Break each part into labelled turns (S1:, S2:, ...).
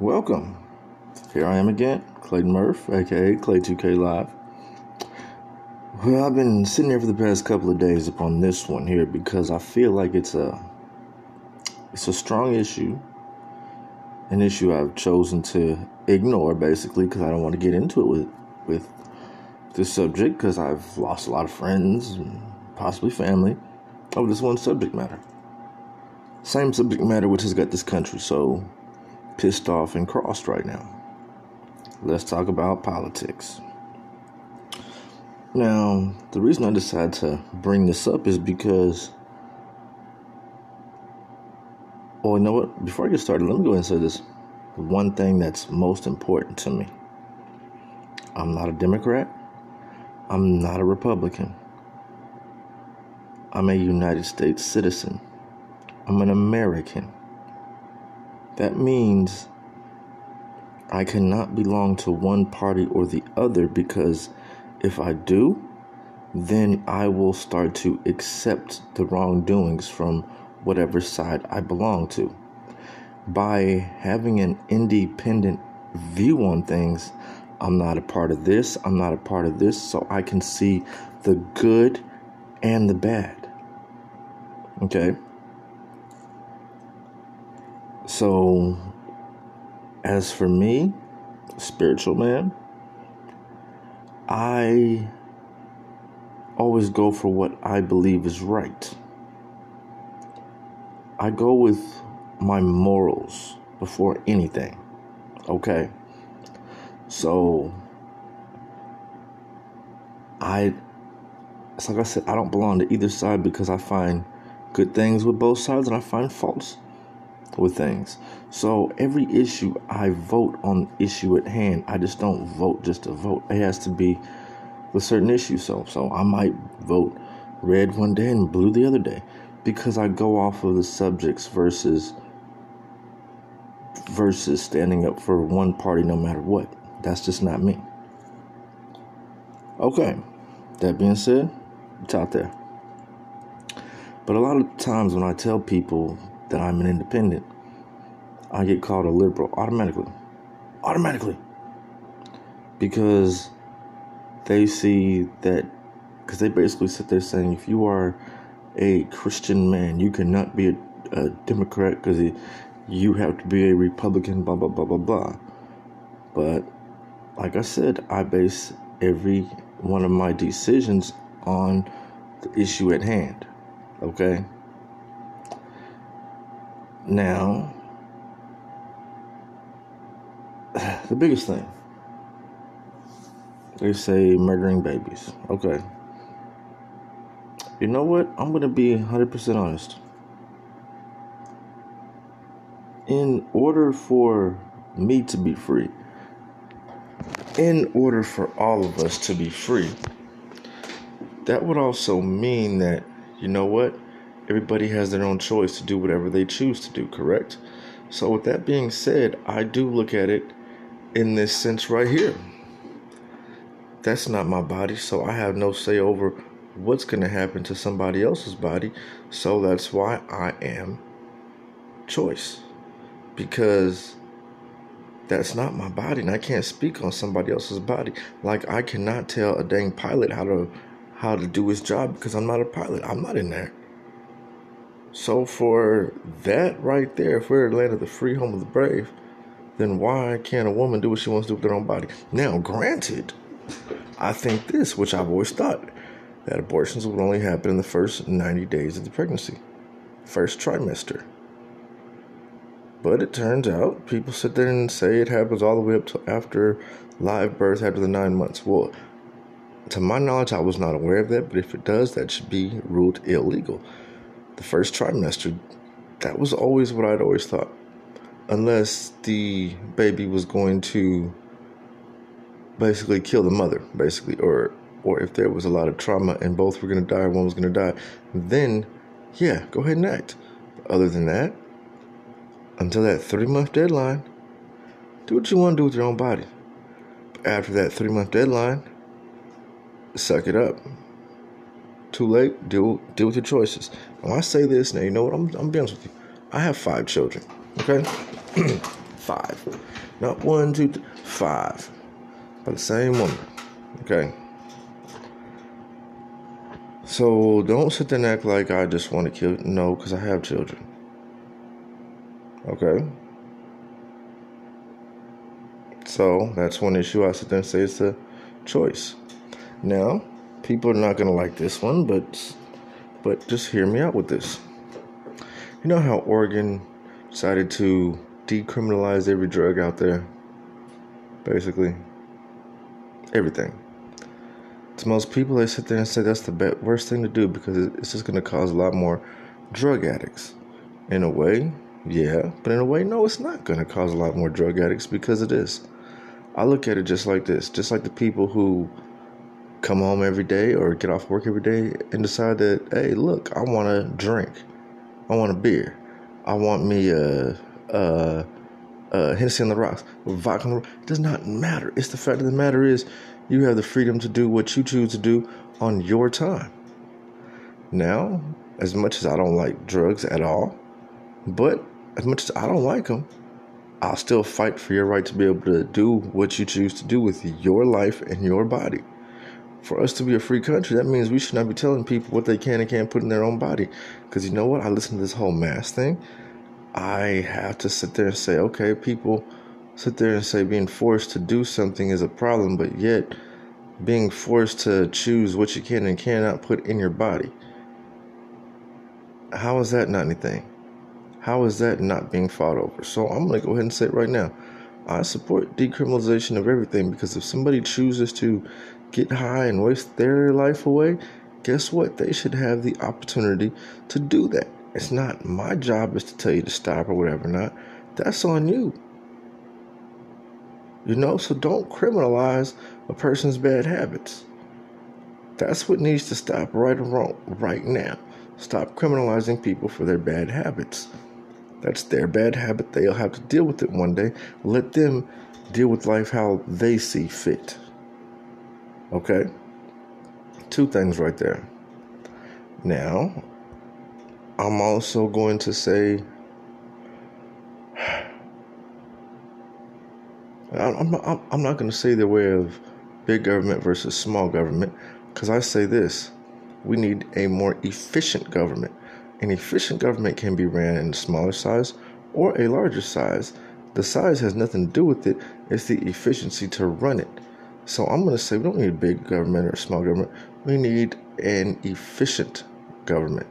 S1: Welcome. Here I am again, Clayton Murph, aka Clay2K Live. Well, I've been sitting here for the past couple of days upon this one here because I feel like it's a it's a strong issue, an issue I've chosen to ignore basically because I don't want to get into it with with this subject because I've lost a lot of friends and possibly family over this one subject matter. Same subject matter which has got this country so pissed off and crossed right now. Let's talk about politics. Now, the reason I decided to bring this up is because, oh, you know what? Before I get started, let me go ahead and say this. One thing that's most important to me I'm not a Democrat, I'm not a Republican. I'm a United States citizen. I'm an American. That means I cannot belong to one party or the other because if I do, then I will start to accept the wrongdoings from whatever side I belong to. By having an independent view on things, I'm not a part of this, I'm not a part of this, so I can see the good and the bad. Okay? So, as for me, spiritual man, I always go for what I believe is right. I go with my morals before anything. Okay? So, I, it's like I said, I don't belong to either side because I find good things with both sides and I find faults with things. So every issue I vote on issue at hand. I just don't vote just to vote. It has to be a certain issue. So so I might vote red one day and blue the other day because I go off of the subjects versus versus standing up for one party no matter what. That's just not me. Okay. That being said, it's out there. But a lot of times when I tell people that I'm an independent, I get called a liberal automatically. Automatically. Because they see that, because they basically sit there saying, if you are a Christian man, you cannot be a, a Democrat because you have to be a Republican, blah, blah, blah, blah, blah. But like I said, I base every one of my decisions on the issue at hand. Okay? Now, the biggest thing they say murdering babies. Okay. You know what? I'm going to be 100% honest. In order for me to be free, in order for all of us to be free, that would also mean that, you know what? Everybody has their own choice to do whatever they choose to do, correct? So, with that being said, I do look at it in this sense right here. That's not my body, so I have no say over what's going to happen to somebody else's body. So that's why I am choice. Because that's not my body, and I can't speak on somebody else's body. Like I cannot tell a dang pilot how to how to do his job because I'm not a pilot. I'm not in there. So for that right there, if we're of the free, home of the brave, then why can't a woman do what she wants to do with her own body? Now, granted, I think this, which I've always thought, that abortions would only happen in the first 90 days of the pregnancy, first trimester. But it turns out people sit there and say it happens all the way up to after live birth, after the nine months. Well, to my knowledge, I was not aware of that, but if it does, that should be ruled illegal. The first trimester, that was always what I'd always thought. Unless the baby was going to basically kill the mother, basically, or or if there was a lot of trauma and both were to die one was to die, then yeah, go ahead and act. But other than that, until that three month deadline, do what you want to do with your own body. After that three month deadline, suck it up. Too late, deal deal with your choices. When I say this, now you know what I'm I'm being honest with you. I have five children. Okay? Five. Not one, two, five. By the same woman. Okay. So don't sit there and act like I just want to kill. No, because I have children. Okay. So that's one issue I sit there and say it's a choice. Now, people are not gonna like this one, but but just hear me out with this. You know how Oregon decided to decriminalize every drug out there? Basically, everything. To most people, they sit there and say that's the best, worst thing to do because it's just going to cause a lot more drug addicts. In a way, yeah, but in a way, no, it's not going to cause a lot more drug addicts because it is. I look at it just like this just like the people who come home every day or get off work every day and decide that, hey, look, I want to drink. I want a beer. I want me a, a, a Hennessy on the rocks. Vodka the It does not matter. It's the fact of the matter is you have the freedom to do what you choose to do on your time. Now, as much as I don't like drugs at all, but as much as I don't like them, I'll still fight for your right to be able to do what you choose to do with your life and your body for us to be a free country, that means we should not be telling people what they can and can't put in their own body. Because you know what? I listen to this whole mass thing. I have to sit there and say, okay, people sit there and say being forced to do something is a problem, but yet being forced to choose what you can and cannot put in your body. How is that not anything? How is that not being fought over? So I'm going to go ahead and say it right now. I support decriminalization of everything because if somebody chooses to get high and waste their life away, guess what? They should have the opportunity to do that. It's not my job is to tell you to stop or whatever not. That's on you. You know, so don't criminalize a person's bad habits. That's what needs to stop right and wrong right now. Stop criminalizing people for their bad habits. That's their bad habit. They'll have to deal with it one day. Let them deal with life how they see fit. Okay? Two things right there. Now, I'm also going to say I'm not, I'm not going to say the way of big government versus small government because I say this we need a more efficient government. An efficient government can be ran in a smaller size or a larger size. The size has nothing to do with it, it's the efficiency to run it. So I'm going to say we don't need a big government or a small government. We need an efficient government.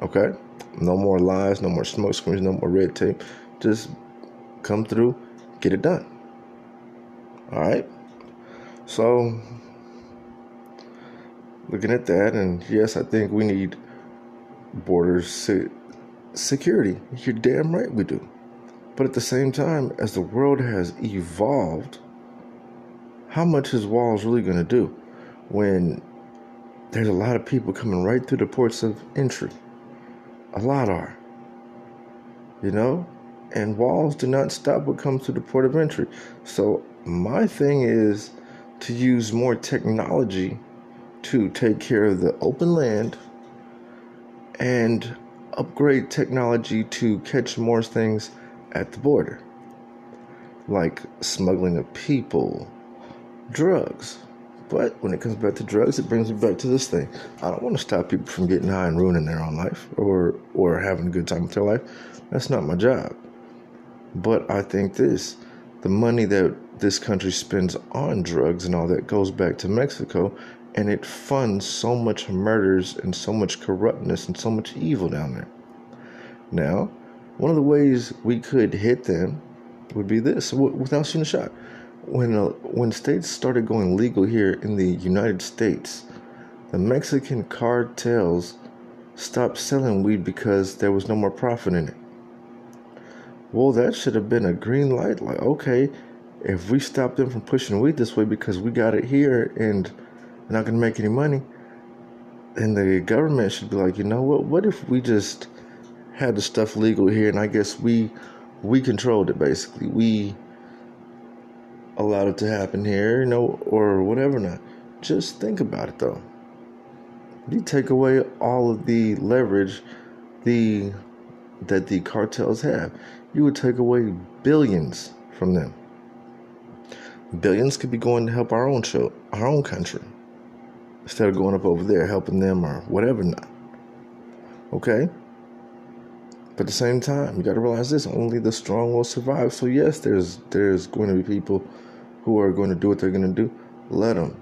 S1: Okay? No more lies, no more smoke screens, no more red tape. Just come through, get it done. All right? So, looking at that, and yes, I think we need border se- security. You're damn right we do. But at the same time, as the world has evolved, how much is Walls really going to do when there's a lot of people coming right through the ports of entry? A lot are. You know? And walls do not stop what comes to the port of entry. So, my thing is to use more technology to take care of the open land and upgrade technology to catch more things at the border, like smuggling of people, drugs. But when it comes back to drugs, it brings me back to this thing. I don't want to stop people from getting high and ruining their own life or or having a good time with their life. That's not my job. But I think this the money that this country spends on drugs and all that goes back to Mexico and it funds so much murders and so much corruptness and so much evil down there. Now, one of the ways we could hit them would be this without shooting a shot when uh, when states started going legal here in the United States, the Mexican cartels stopped selling weed because there was no more profit in it. Well, that should have been a green light. Like, okay, if we stop them from pushing weed this way because we got it here and we're not going to make any money, then the government should be like, you know what? What if we just had the stuff legal here and I guess we we controlled it basically. We allowed it to happen here, you know, or whatever not. Just think about it though. You take away all of the leverage the that the cartels have. you would take away billions from them. Billions could be going to help our own show, our own country, instead of going up over there helping them or whatever not. Okay? At the same time, you got to realize this: only the strong will survive. So yes, there's there's going to be people who are going to do what they're going to do. Let them.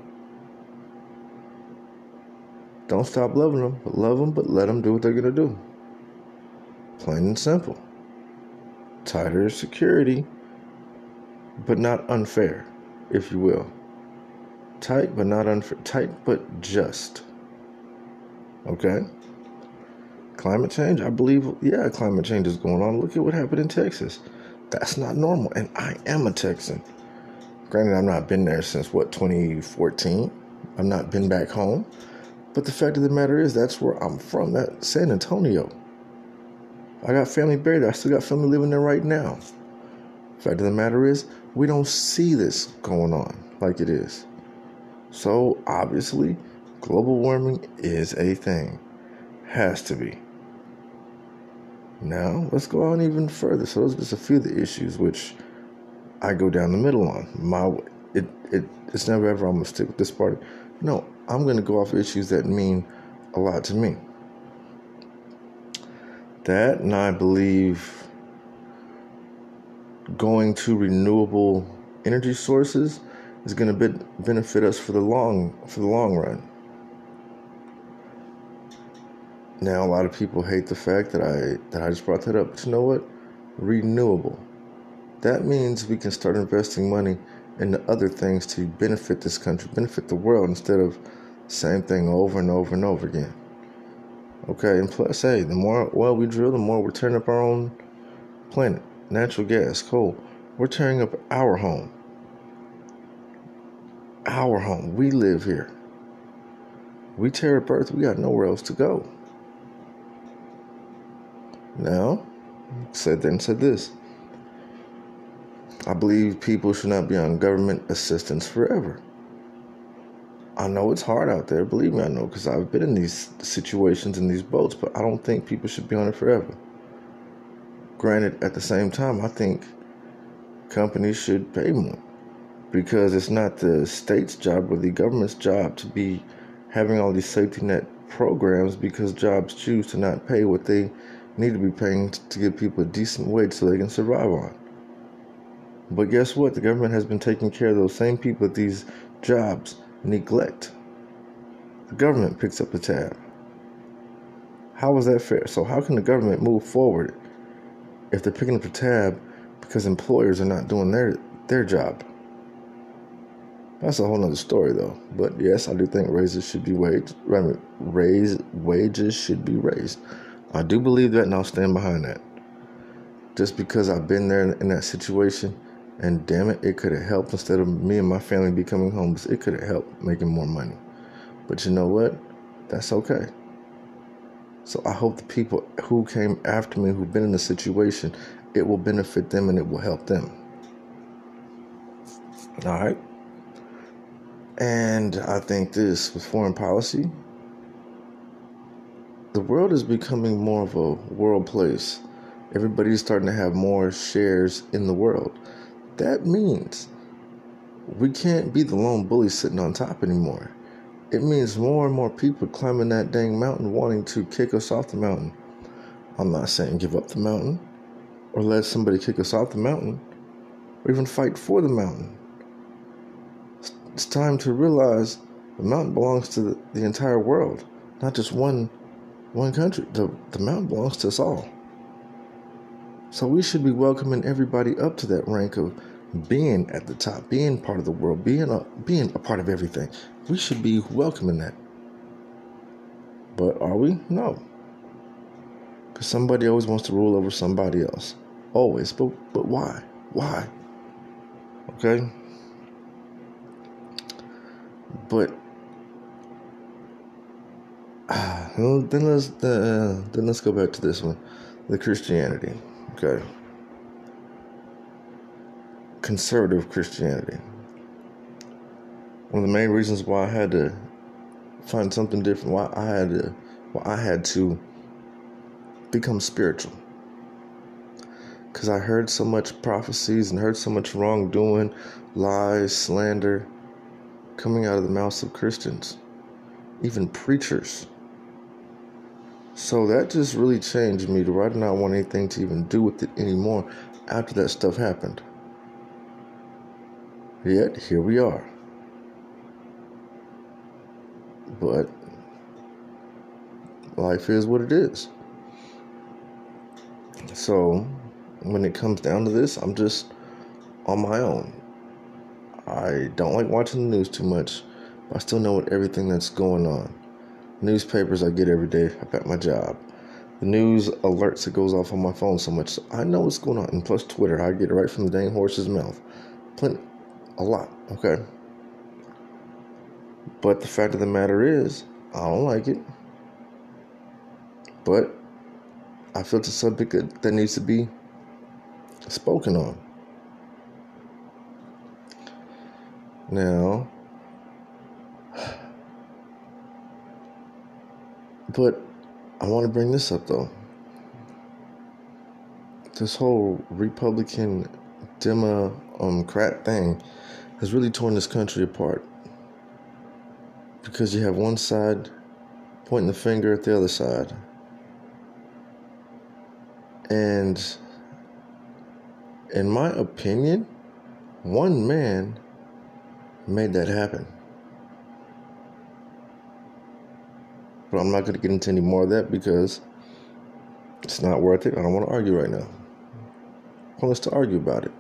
S1: Don't stop loving them, but love them, but let them do what they're going to do. Plain and simple. Tighter security, but not unfair, if you will. Tight, but not unfair. Tight, but just. Okay? Climate change, I believe, yeah, climate change is going on. Look at what happened in Texas. That's not normal. And I am a Texan. Granted, I've not been there since what, 2014? I've not been back home. But the fact of the matter is, that's where I'm from. That San Antonio. I got family buried. I still got family living there right now. Fact of the matter is, we don't see this going on like it is. So obviously, global warming is a thing. Has to be. Now let's go on even further. So those are just a few of the issues which I go down the middle on. My it it it's never ever I'm gonna stick with this party. No, I'm going to go off issues that mean a lot to me. That, and I believe going to renewable energy sources is going to be, benefit us for the long for the long run. Now, a lot of people hate the fact that I that I just brought that up, but you know what? Renewable. That means we can start investing money into other things to benefit this country, benefit the world, instead of same thing over and over and over again. Okay, and plus, hey, the more oil we drill, the more we're tearing up our own planet. Natural gas, coal. We're tearing up our home. Our home. We live here. We tear up Earth, we got nowhere else to go. Now, said then said this. I believe people should not be on government assistance forever. I know it's hard out there. Believe me, I know because I've been in these situations in these boats, but I don't think people should be on it forever. Granted, at the same time, I think companies should pay more because it's not the state's job or the government's job to be having all these safety net programs because jobs choose to not pay what they need to be paying to give people a decent wage so they can survive on. But guess what? The government has been taking care of those same people at these jobs neglect. The government picks up the tab. How is that fair? So, how can the government move forward if they're picking up the tab because employers are not doing their, their job? That's a whole other story, though. But yes, I do think raises should be waged. Raise wages should be raised. I do believe that, and I'll stand behind that. Just because I've been there in that situation and damn it, it could have helped instead of me and my family becoming homeless. It could have helped making more money. But you know what? That's okay. So I hope the people who came after me, who've been in the situation, it will benefit them and it will help them. All right. And I think this with foreign policy, the world is becoming more of a world place. Everybody's starting to have more shares in the world that means we can't be the lone bully sitting on top anymore. It means more and more people climbing that dang mountain wanting to kick us off the mountain. I'm not saying give up the mountain or let somebody kick us off the mountain or even fight for the mountain. It's time to realize the mountain belongs to the, entire world, not just one one country. The, the mountain belongs to us all. So we should be welcoming everybody up to that rank of being at the top, being part of the world, being a being a part of everything. We should be welcoming that. But are we? No. Because somebody always wants to rule over somebody else. Always. But but why? Why? Okay? But uh, then let's uh, then let's go back to this one, the Christianity. Okay conservative Christianity. One of the main reasons why I had to find something different, why I had to, why I had to become spiritual. because I heard so much prophecies and heard so much wrongdoing, lies, slander coming out of the mouths of Christians, even preachers. So that just really changed me to I did not want anything to even do with it anymore after that stuff happened. Yet, here we are. But life is what it is. So, when it comes down to this, I'm just on my own. I don't like watching the news too much, but I still know what everything that's going on. Newspapers I get every day at my job. The news alerts that goes off on my phone so much. So I know what's going on. And plus Twitter, I get it right from the dang horse's mouth. Plenty, a lot, okay? But the fact of the matter is, I don't like it. But I feel it's a subject that, that needs to be spoken on. Now, but I want to bring this up though. This whole Republican Democrat thing has really torn this country apart because you have one side pointing the finger at the other side. And in my opinion, one man made that happen. But I'm not going to get into any more of that because it's not worth it. I don't want to argue right now. Want us to argue about it.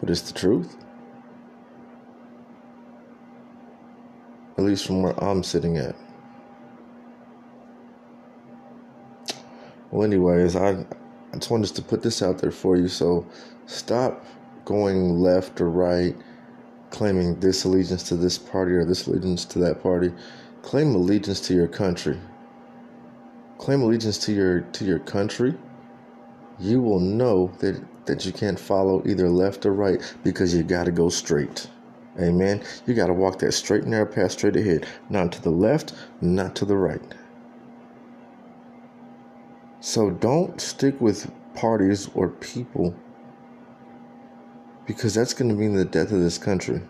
S1: But it's the truth. At least from where I'm sitting at. Well, anyways, I, I just wanted to put this out there for you. So stop going left or right, claiming this allegiance to this party or this allegiance to that party. Claim allegiance to your country. Claim allegiance to your to your country. You will know that that you can't follow either left or right because you got to go straight. Amen. You got to walk that straight narrow path straight ahead, not to the left, not to the right. So don't stick with parties or people because that's going to mean the death of this country.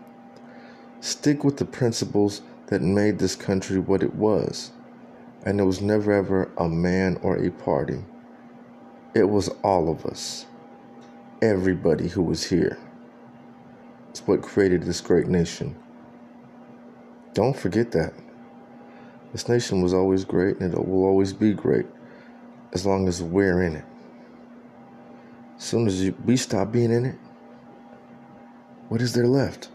S1: Stick with the principles that made this country what it was. And it was never ever a man or a party. It was all of us. Everybody who was here. It's what created this great nation. Don't forget that. This nation was always great and it will always be great as long as we're in it. As soon as we stop being in it, what is there left?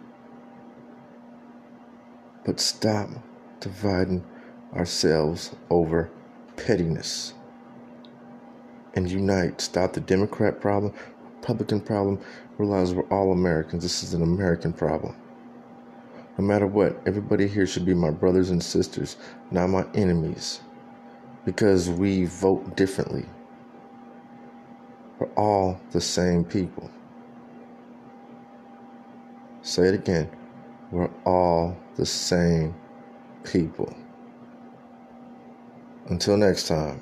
S1: But stop dividing ourselves over pettiness and unite. Stop the Democrat problem, Republican problem. Realize we're all Americans. This is an American problem. No matter what, everybody here should be my brothers and sisters, not my enemies, because we vote differently. We're all the same people. Say it again. We're all the same people. Until next time.